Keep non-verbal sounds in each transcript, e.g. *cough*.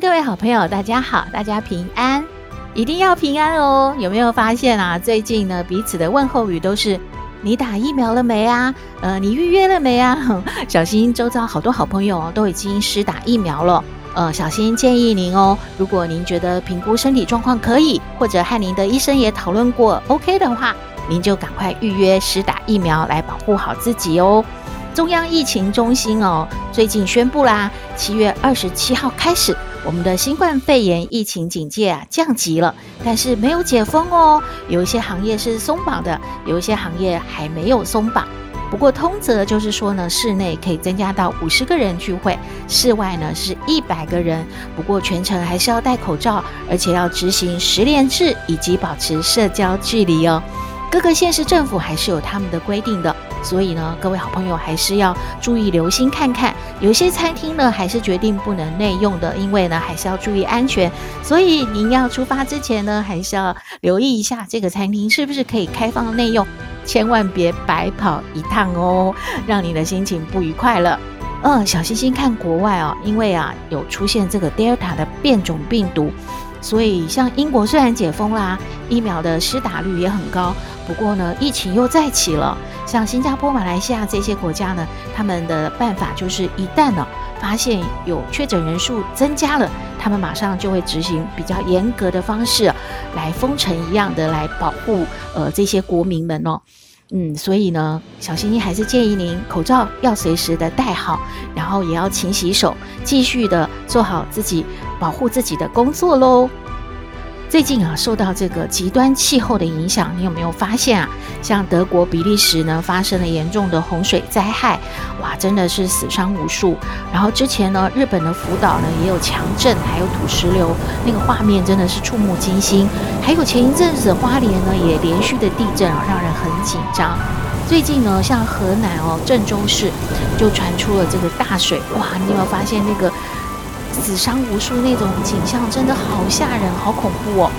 各位好朋友，大家好，大家平安，一定要平安哦！有没有发现啊？最近呢，彼此的问候语都是“你打疫苗了没啊？呃，你预约了没啊？” *laughs* 小星周遭好多好朋友都已经施打疫苗了。呃，小新建议您哦，如果您觉得评估身体状况可以，或者和您的医生也讨论过 OK 的话，您就赶快预约施打疫苗来保护好自己哦。中央疫情中心哦，最近宣布啦，七月二十七号开始，我们的新冠肺炎疫情警戒啊降级了，但是没有解封哦。有一些行业是松绑的，有一些行业还没有松绑。不过，通则就是说呢，室内可以增加到五十个人聚会，室外呢是一百个人。不过全程还是要戴口罩，而且要执行十连制以及保持社交距离哦。各个县市政府还是有他们的规定的，所以呢，各位好朋友还是要注意留心看看。有些餐厅呢还是决定不能内用的，因为呢还是要注意安全。所以您要出发之前呢，还是要留意一下这个餐厅是不是可以开放内用。千万别白跑一趟哦，让你的心情不愉快了。嗯，小星星看国外哦，因为啊有出现这个 Delta 的变种病毒，所以像英国虽然解封啦，疫苗的施打率也很高，不过呢疫情又再起了。像新加坡、马来西亚这些国家呢，他们的办法就是一旦呢发现有确诊人数增加了，他们马上就会执行比较严格的方式来封城一样的来保护呃这些国民们哦。嗯，所以呢，小星星还是建议您口罩要随时的戴好，然后也要勤洗手，继续的做好自己保护自己的工作喽。最近啊，受到这个极端气候的影响，你有没有发现啊？像德国、比利时呢，发生了严重的洪水灾害，哇，真的是死伤无数。然后之前呢，日本的福岛呢也有强震，还有土石流，那个画面真的是触目惊心。还有前一阵子花莲呢也连续的地震啊，让人很紧张。最近呢，像河南哦郑州市就传出了这个大水，哇，你有没有发现那个？死伤无数那种景象，真的好吓人，好恐怖哦。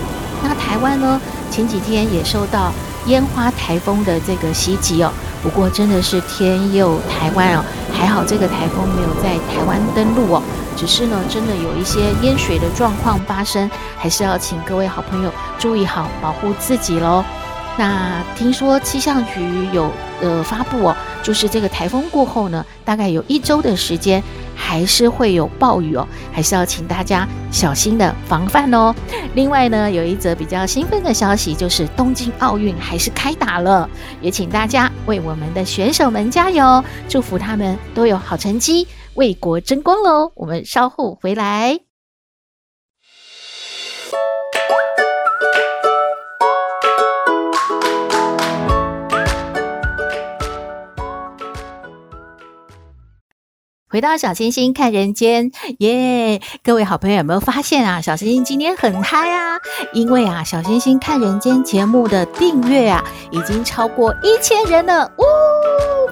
那台湾呢？前几天也受到烟花台风的这个袭击哦。不过真的是天佑台湾哦，还好这个台风没有在台湾登陆哦。只是呢，真的有一些淹水的状况发生，还是要请各位好朋友注意好，保护自己喽。那听说气象局有呃发布哦，就是这个台风过后呢，大概有一周的时间。还是会有暴雨哦，还是要请大家小心的防范哦。另外呢，有一则比较兴奋的消息，就是东京奥运还是开打了，也请大家为我们的选手们加油，祝福他们都有好成绩，为国争光喽。我们稍后回来。回到小星星看人间，耶！各位好朋友有没有发现啊？小星星今天很嗨啊，因为啊，小星星看人间节目的订阅啊，已经超过一千人了，呜！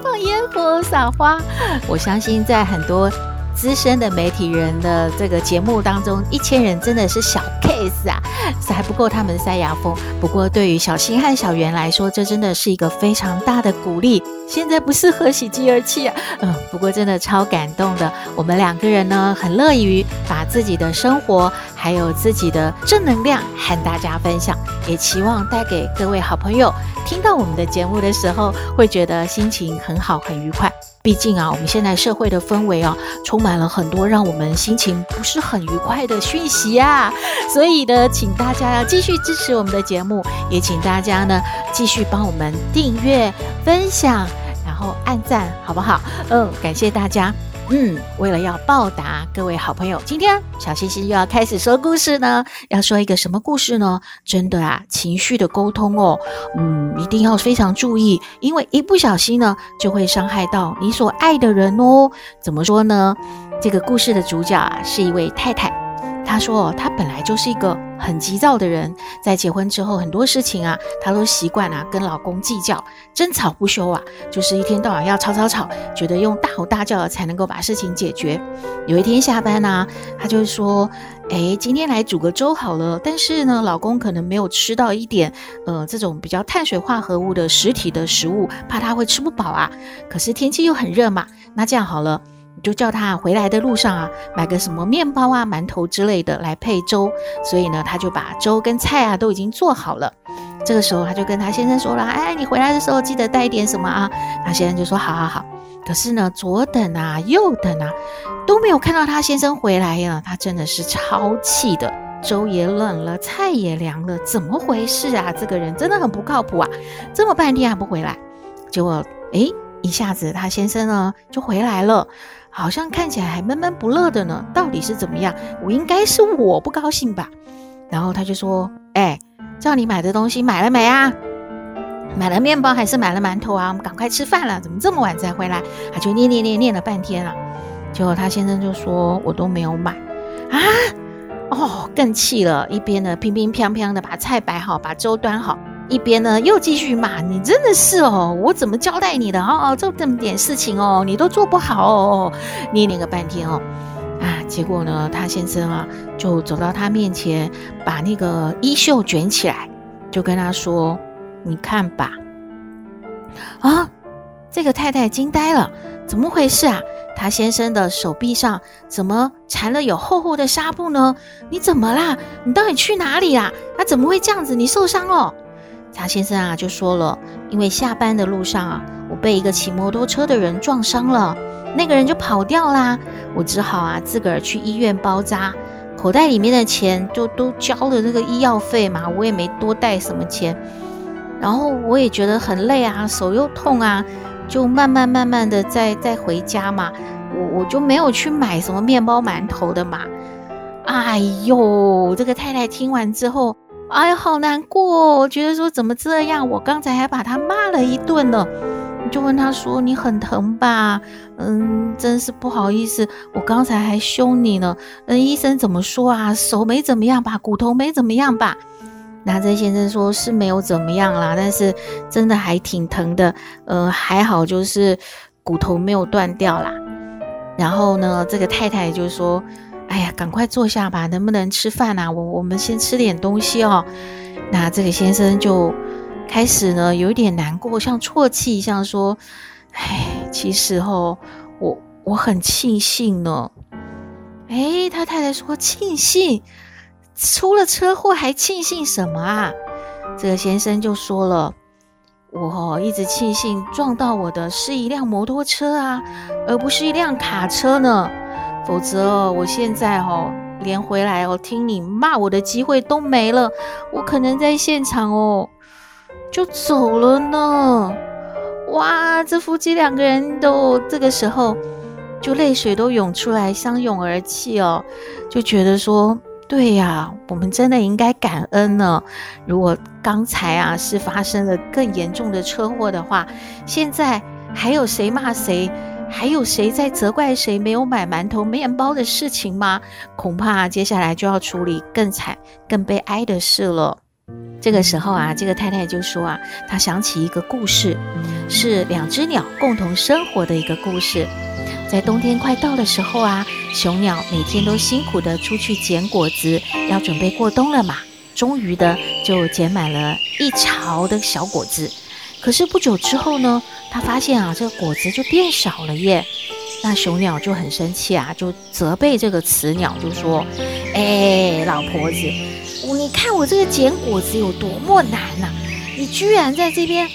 放烟火撒花，我相信在很多。资深的媒体人的这个节目当中，一千人真的是小 case 啊，还不够他们塞牙缝。不过对于小新和小圆来说，这真的是一个非常大的鼓励。现在不适合喜极而泣啊，嗯，不过真的超感动的。我们两个人呢，很乐于把自己的生活还有自己的正能量和大家分享，也期望带给各位好朋友听到我们的节目的时候，会觉得心情很好，很愉快。毕竟啊，我们现在社会的氛围啊，充满了很多让我们心情不是很愉快的讯息啊。所以呢，请大家要继续支持我们的节目，也请大家呢继续帮我们订阅、分享，然后按赞，好不好？嗯，感谢大家。嗯，为了要报答各位好朋友，今天小星星又要开始说故事呢。要说一个什么故事呢？真的啊，情绪的沟通哦，嗯，一定要非常注意，因为一不小心呢，就会伤害到你所爱的人哦。怎么说呢？这个故事的主角啊，是一位太太。她说她本来就是一个很急躁的人，在结婚之后很多事情啊，她都习惯啊跟老公计较，争吵不休啊，就是一天到晚要吵吵吵，觉得用大吼大叫才能够把事情解决。有一天下班呢、啊，她就说：“哎，今天来煮个粥好了。”但是呢，老公可能没有吃到一点呃这种比较碳水化合物的实体的食物，怕他会吃不饱啊。可是天气又很热嘛，那这样好了。你就叫他回来的路上啊，买个什么面包啊、馒头之类的来配粥。所以呢，他就把粥跟菜啊都已经做好了。这个时候，他就跟他先生说了：“哎，你回来的时候记得带点什么啊？”他先生就说：“好好好。”可是呢，左等啊，右等啊，都没有看到他先生回来呀。他真的是超气的，粥也冷了，菜也凉了，怎么回事啊？这个人真的很不靠谱啊！这么半天还不回来，结果哎，一下子他先生呢就回来了。好像看起来还闷闷不乐的呢，到底是怎么样？我应该是我不高兴吧？然后他就说：“哎，叫你买的东西买了没啊？买了面包还是买了馒头啊？我们赶快吃饭了，怎么这么晚才回来？”他就念念念念了半天了，结果他先生就说：“我都没有买啊！”哦，更气了，一边呢乒乒乓乓的把菜摆好，把粥端好。一边呢，又继续骂你，真的是哦，我怎么交代你的哦？就这么点事情哦，你都做不好哦，捏捏个半天哦，啊，结果呢，他先生啊，就走到他面前，把那个衣袖卷起来，就跟他说：“你看吧。”啊，这个太太惊呆了，怎么回事啊？他先生的手臂上怎么缠了有厚厚的纱布呢？你怎么啦？你到底去哪里啊？他怎么会这样子？你受伤哦？查先生啊，就说了，因为下班的路上啊，我被一个骑摩托车的人撞伤了，那个人就跑掉啦，我只好啊自个儿去医院包扎，口袋里面的钱就都交了那个医药费嘛，我也没多带什么钱，然后我也觉得很累啊，手又痛啊，就慢慢慢慢的再再回家嘛，我我就没有去买什么面包馒头的嘛，哎呦，这个太太听完之后。哎呀，好难过！我觉得说怎么这样？我刚才还把他骂了一顿呢。就问他说：“你很疼吧？”嗯，真是不好意思，我刚才还凶你呢。嗯，医生怎么说啊？手没怎么样吧？骨头没怎么样吧？那这先生说是没有怎么样啦，但是真的还挺疼的。呃，还好就是骨头没有断掉啦。然后呢，这个太太就说。哎呀，赶快坐下吧，能不能吃饭啊？我我们先吃点东西哦。那这个先生就开始呢，有一点难过，像啜泣，像说：“哎，其实哦，我我很庆幸呢。”哎，他太太说：“庆幸？出了车祸还庆幸什么啊？”这个先生就说了：“我一直庆幸撞到我的是一辆摩托车啊，而不是一辆卡车呢。”否则哦，我现在哦，连回来哦听你骂我的机会都没了，我可能在现场哦就走了呢。哇，这夫妻两个人都这个时候就泪水都涌出来，相拥而泣哦，就觉得说，对呀，我们真的应该感恩呢。如果刚才啊是发生了更严重的车祸的话，现在还有谁骂谁？还有谁在责怪谁没有买馒头、面包的事情吗？恐怕接下来就要处理更惨、更悲哀的事了。这个时候啊，这个太太就说啊，她想起一个故事，是两只鸟共同生活的一个故事。在冬天快到的时候啊，雄鸟每天都辛苦地出去捡果子，要准备过冬了嘛。终于的就捡满了一巢的小果子。可是不久之后呢，他发现啊，这个果子就变少了耶。那雄鸟就很生气啊，就责备这个雌鸟，就说：“哎，老婆子，你看我这个捡果子有多么难呐！你居然在这边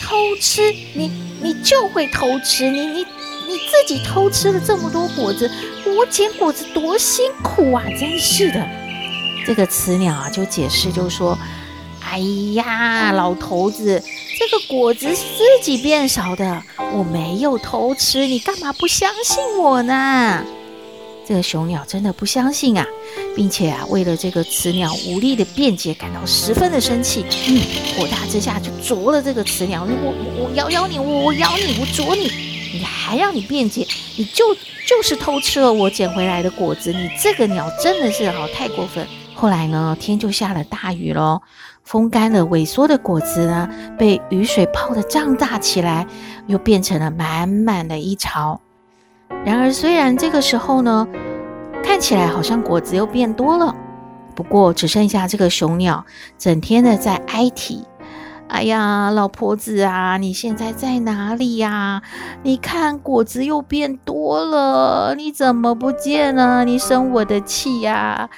偷吃，你你就会偷吃，你你你自己偷吃了这么多果子，我捡果子多辛苦啊！真是的。”这个雌鸟啊，就解释就说。哎呀，老头子，这个果子自己变少的，我没有偷吃，你干嘛不相信我呢？这个雄鸟真的不相信啊，并且啊，为了这个雌鸟无力的辩解，感到十分的生气。嗯，火大之下就啄了这个雌鸟，我我我咬咬你，我我咬你，我啄你。你还让你辩解，你就就是偷吃了我捡回来的果子，你这个鸟真的是好太过分。后来呢，天就下了大雨喽，风干了萎缩的果子呢，被雨水泡得胀大起来，又变成了满满的一巢。然而，虽然这个时候呢，看起来好像果子又变多了，不过只剩下这个雄鸟整天的在哀啼。哎呀，老婆子啊，你现在在哪里呀？你看果子又变多了，你怎么不见呢？你生我的气呀！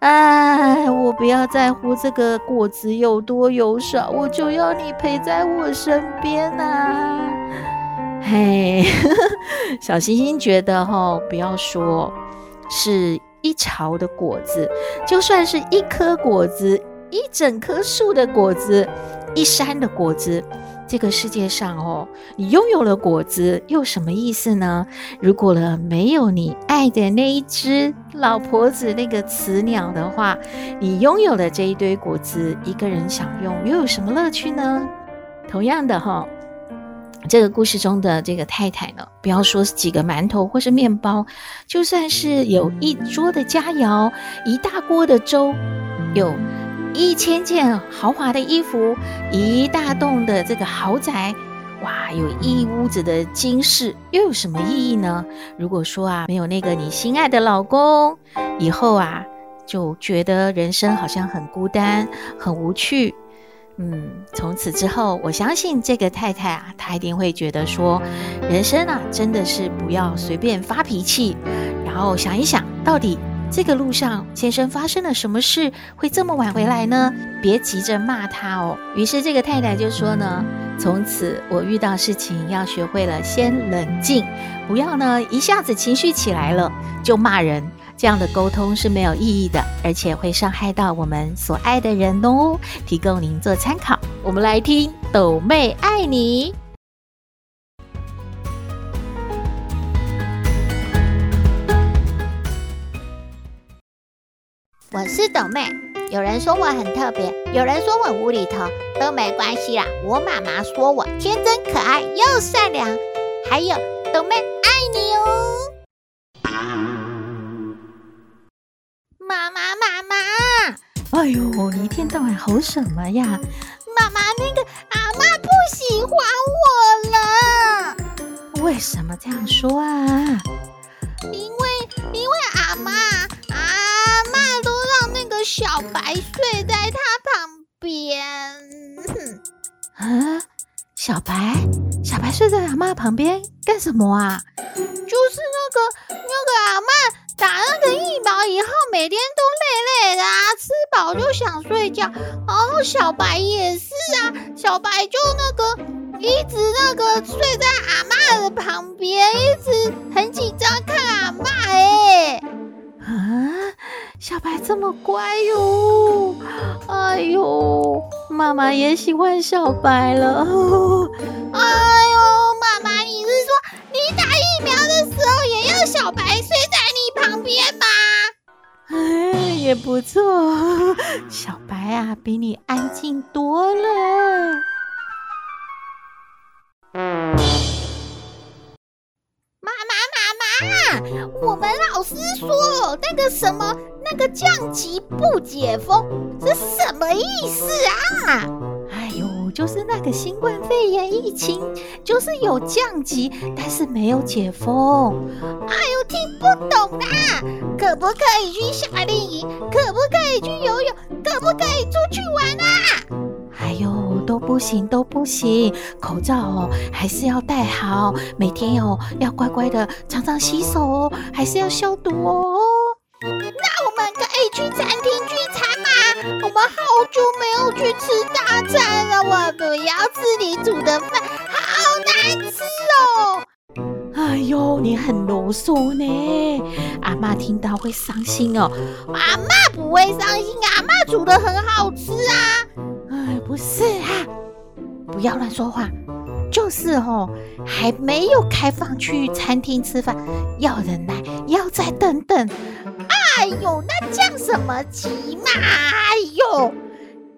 哎，我不要在乎这个果子有多有少，我就要你陪在我身边啊！嘿，*laughs* 小星星觉得哈，不要说是一巢的果子，就算是一颗果子，一整棵树的果子。一山的果子，这个世界上哦，你拥有了果子又什么意思呢？如果呢没有你爱的那一只老婆子那个雌鸟的话，你拥有了这一堆果子，一个人享用又有什么乐趣呢？同样的哈、这个故事中的这个太太呢，不要说是几个馒头或是面包，就算是有一桌的佳肴，一大锅的粥，有。一千件豪华的衣服，一大栋的这个豪宅，哇，有一屋子的金饰，又有什么意义呢？如果说啊，没有那个你心爱的老公，以后啊，就觉得人生好像很孤单、很无趣。嗯，从此之后，我相信这个太太啊，她一定会觉得说，人生啊，真的是不要随便发脾气，然后想一想到底。这个路上，先生发生了什么事，会这么晚回来呢？别急着骂他哦。于是这个太太就说呢：“从此我遇到事情要学会了先冷静，不要呢一下子情绪起来了就骂人，这样的沟通是没有意义的，而且会伤害到我们所爱的人哦。”提供您做参考。我们来听斗妹爱你。我是抖妹，有人说我很特别，有人说我无厘头，都没关系啦。我妈妈说我天真可爱又善良，还有抖妹爱你哦。妈妈妈妈，哎呦，你一天到晚吼什么呀？妈妈，那个阿妈不喜欢我了。为什么这样说啊？因为睡在他旁边。啊，小白，小白睡在阿嬷旁边干什么啊？就是那个那个阿嬷打那个疫苗以后，每天都累累的啊，吃饱就想睡觉。然后小白也是啊，小白就那个一直那个睡在阿嬷的旁边，一直很紧张看阿嬷哎。啊，小白这么乖哟！哎呦，妈妈也喜欢小白了。*laughs* 哎呦，妈妈，你是说你打疫苗的时候也要小白睡在你旁边吗？哎，也不错，*laughs* 小白啊，比你安静那个什么那个降级不解封是什么意思啊？哎呦，就是那个新冠肺炎疫情，就是有降级，但是没有解封。哎呦，听不懂啊！可不可以去夏令营？可不可以去游泳？可不可以出去玩啊？哎呦，都不行，都不行，口罩哦，还是要戴好，每天哦要乖乖的常常洗手哦，还是要消毒哦。那我们可以去餐厅聚餐吗？我们好久没有去吃大餐了，我不要自己煮的饭，好难吃哦。哎呦，你很啰嗦呢，阿妈听到会伤心哦。阿妈不会伤心，阿妈煮的很好吃啊。哎，不是啊，不要乱说话。就是哦，还没有开放去餐厅吃饭，要忍耐，要再等等。哎呦，那降什么级嘛？哎呦，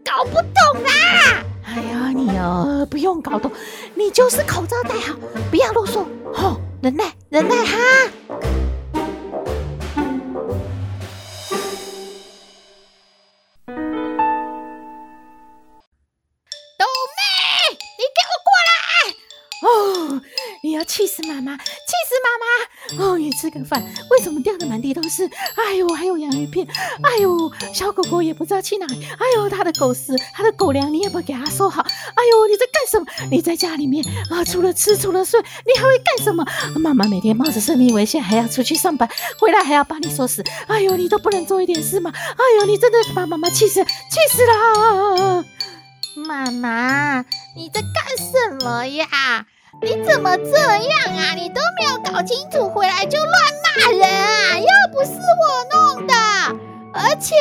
搞不懂啊！哎呀，你哦，不用搞懂，你就是口罩戴好，不要啰嗦，吼、忍耐，忍耐哈。吃个饭，为什么掉的满地都是？哎呦，还有洋芋片，哎呦，小狗狗也不知道去哪里，哎呦，它的狗食，它的狗粮你也不给它收好，哎呦，你在干什么？你在家里面啊，除了吃，除了睡，你还会干什么？妈妈每天冒着生命危险还要出去上班，回来还要把你收拾，哎呦，你都不能做一点事吗？哎呦，你真的把妈妈气死，气死了！妈妈，你在干什么呀？你怎么这样啊？你都没有搞清楚，回来就乱骂人啊！又不是我弄的，而且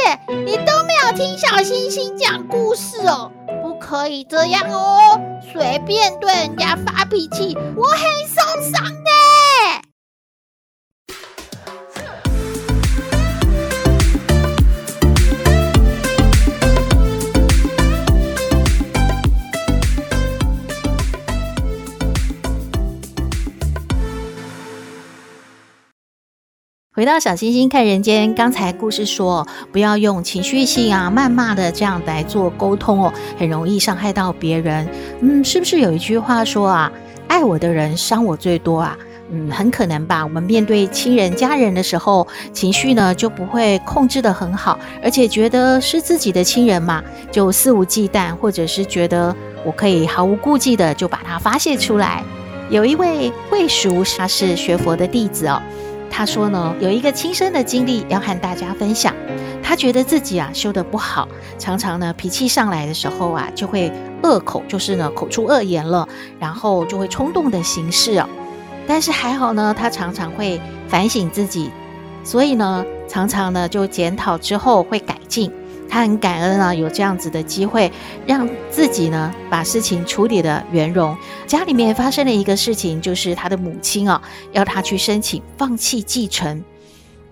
你都没有听小星星讲故事哦，不可以这样哦，随便对人家发脾气，我很受伤的。回到小星星看人间，刚才故事说，不要用情绪性啊、谩骂的这样来做沟通哦，很容易伤害到别人。嗯，是不是有一句话说啊，爱我的人伤我最多啊？嗯，很可能吧。我们面对亲人、家人的时候，情绪呢就不会控制得很好，而且觉得是自己的亲人嘛，就肆无忌惮，或者是觉得我可以毫无顾忌的就把它发泄出来。有一位贵叔，他是学佛的弟子哦。他说呢，有一个亲身的经历要和大家分享。他觉得自己啊修得不好，常常呢脾气上来的时候啊就会恶口，就是呢口出恶言了，然后就会冲动的行事哦。但是还好呢，他常常会反省自己，所以呢常常呢就检讨之后会改进。他很感恩啊，有这样子的机会，让自己呢把事情处理得圆融。家里面发生了一个事情，就是他的母亲啊，要他去申请放弃继承。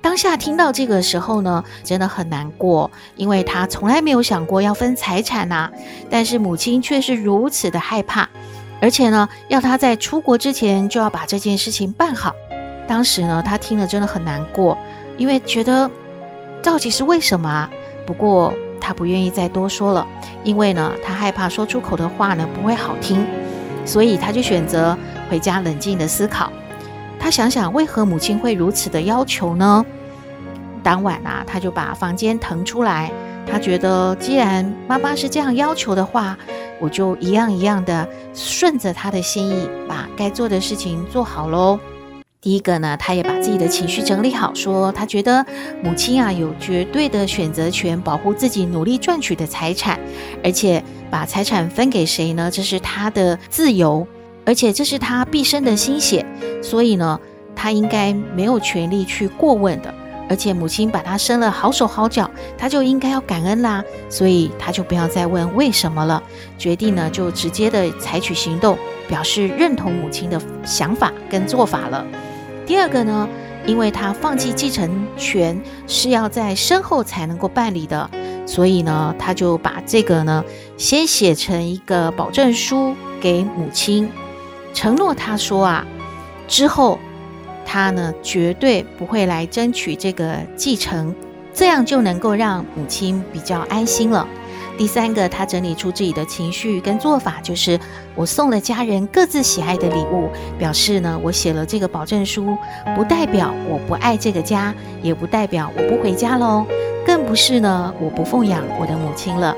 当下听到这个时候呢，真的很难过，因为他从来没有想过要分财产呐。但是母亲却是如此的害怕，而且呢，要他在出国之前就要把这件事情办好。当时呢，他听了真的很难过，因为觉得到底是为什么啊？不过他不愿意再多说了，因为呢，他害怕说出口的话呢不会好听，所以他就选择回家冷静的思考。他想想为何母亲会如此的要求呢？当晚啊，他就把房间腾出来。他觉得既然妈妈是这样要求的话，我就一样一样的顺着他的心意，把该做的事情做好喽。第一个呢，他也把自己的情绪整理好，说他觉得母亲啊有绝对的选择权，保护自己努力赚取的财产，而且把财产分给谁呢？这是他的自由，而且这是他毕生的心血，所以呢，他应该没有权利去过问的。而且母亲把他生了好手好脚，他就应该要感恩啦，所以他就不要再问为什么了，决定呢就直接的采取行动，表示认同母亲的想法跟做法了。第二个呢，因为他放弃继承权是要在身后才能够办理的，所以呢，他就把这个呢先写成一个保证书给母亲，承诺他说啊，之后他呢绝对不会来争取这个继承，这样就能够让母亲比较安心了。第三个，他整理出自己的情绪跟做法，就是我送了家人各自喜爱的礼物，表示呢，我写了这个保证书，不代表我不爱这个家，也不代表我不回家喽，更不是呢，我不奉养我的母亲了，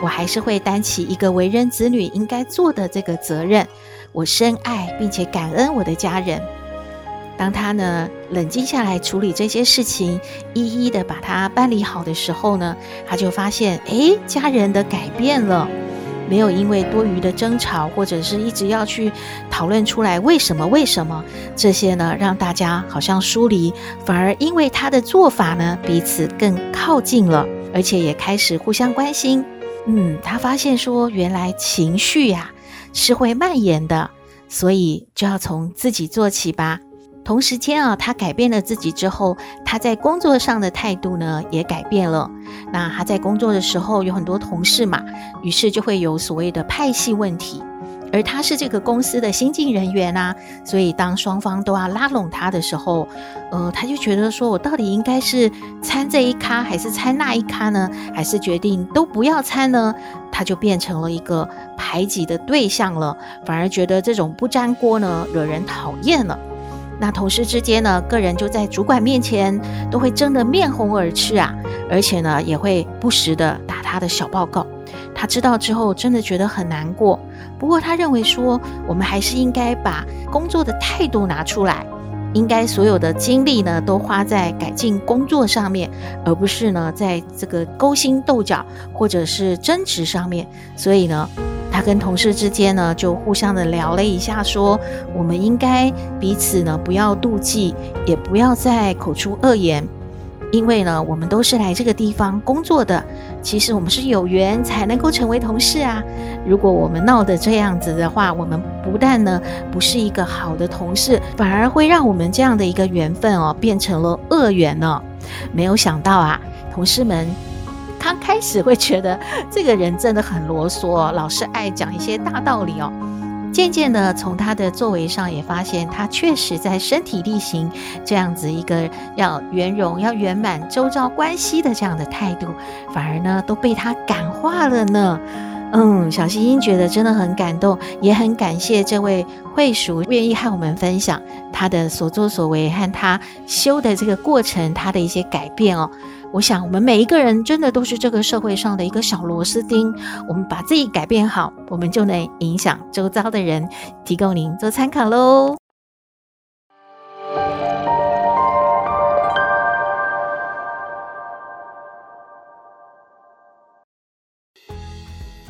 我还是会担起一个为人子女应该做的这个责任，我深爱并且感恩我的家人。当他呢冷静下来处理这些事情，一一的把它办理好的时候呢，他就发现，诶，家人的改变了，没有因为多余的争吵或者是一直要去讨论出来为什么为什么这些呢，让大家好像疏离，反而因为他的做法呢，彼此更靠近了，而且也开始互相关心。嗯，他发现说，原来情绪呀是会蔓延的，所以就要从自己做起吧。同时间啊，他改变了自己之后，他在工作上的态度呢也改变了。那他在工作的时候有很多同事嘛，于是就会有所谓的派系问题。而他是这个公司的新进人员啊，所以当双方都要拉拢他的时候，呃，他就觉得说，我到底应该是参这一咖，还是参那一咖呢？还是决定都不要参呢？他就变成了一个排挤的对象了，反而觉得这种不粘锅呢，惹人讨厌了。那同事之间呢，个人就在主管面前都会争得面红耳赤啊，而且呢，也会不时的打他的小报告。他知道之后，真的觉得很难过。不过他认为说，我们还是应该把工作的态度拿出来，应该所有的精力呢，都花在改进工作上面，而不是呢，在这个勾心斗角或者是争执上面。所以呢，他跟同事之间呢，就互相的聊了一下，说我们应该彼此呢，不要妒忌，也不要再口出恶言。因为呢，我们都是来这个地方工作的，其实我们是有缘才能够成为同事啊。如果我们闹得这样子的话，我们不但呢不是一个好的同事，反而会让我们这样的一个缘分哦变成了恶缘呢。没有想到啊，同事们刚开始会觉得这个人真的很啰嗦，老是爱讲一些大道理哦。渐渐的，从他的作为上也发现，他确实在身体力行这样子一个要圆融、要圆满周遭关系的这样的态度，反而呢都被他感化了呢。嗯，小星星觉得真的很感动，也很感谢这位慧叔愿意和我们分享他的所作所为和他修的这个过程，他的一些改变哦。我想，我们每一个人真的都是这个社会上的一个小螺丝钉。我们把自己改变好，我们就能影响周遭的人。提供您做参考喽。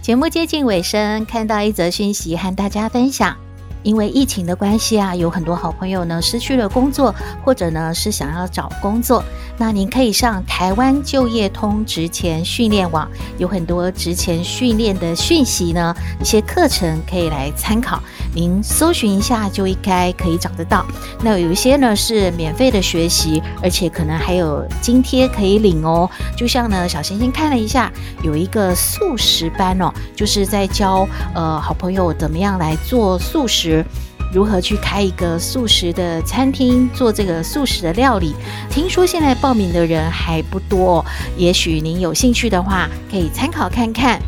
节目接近尾声，看到一则讯息和大家分享。因为疫情的关系啊，有很多好朋友呢失去了工作，或者呢是想要找工作。那您可以上台湾就业通职前训练网，有很多职前训练的讯息呢，一些课程可以来参考。您搜寻一下就应该可以找得到。那有一些呢是免费的学习，而且可能还有津贴可以领哦。就像呢小星星看了一下，有一个素食班哦，就是在教呃好朋友怎么样来做素食，如何去开一个素食的餐厅，做这个素食的料理。听说现在报名的人还不多，也许您有兴趣的话，可以参考看看。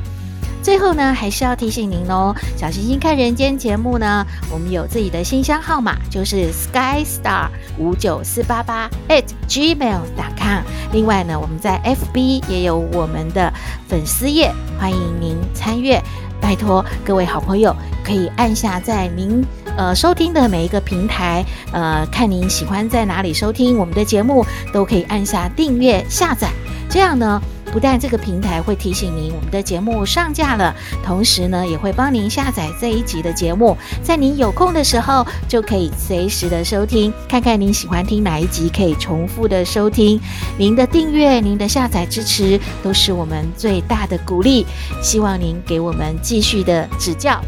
最后呢，还是要提醒您哦，小星星看人间节目呢，我们有自己的信箱号码，就是 skystar 五九四八八 at gmail.com。另外呢，我们在 FB 也有我们的粉丝页，欢迎您参阅。拜托各位好朋友，可以按下在您呃收听的每一个平台，呃，看您喜欢在哪里收听我们的节目，都可以按下订阅下载，这样呢。不但这个平台会提醒您我们的节目上架了，同时呢也会帮您下载这一集的节目，在您有空的时候就可以随时的收听，看看您喜欢听哪一集，可以重复的收听。您的订阅、您的下载支持都是我们最大的鼓励，希望您给我们继续的指教。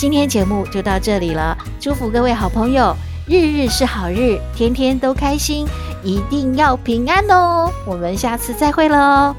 今天节目就到这里了，祝福各位好朋友，日日是好日，天天都开心，一定要平安哦！我们下次再会喽。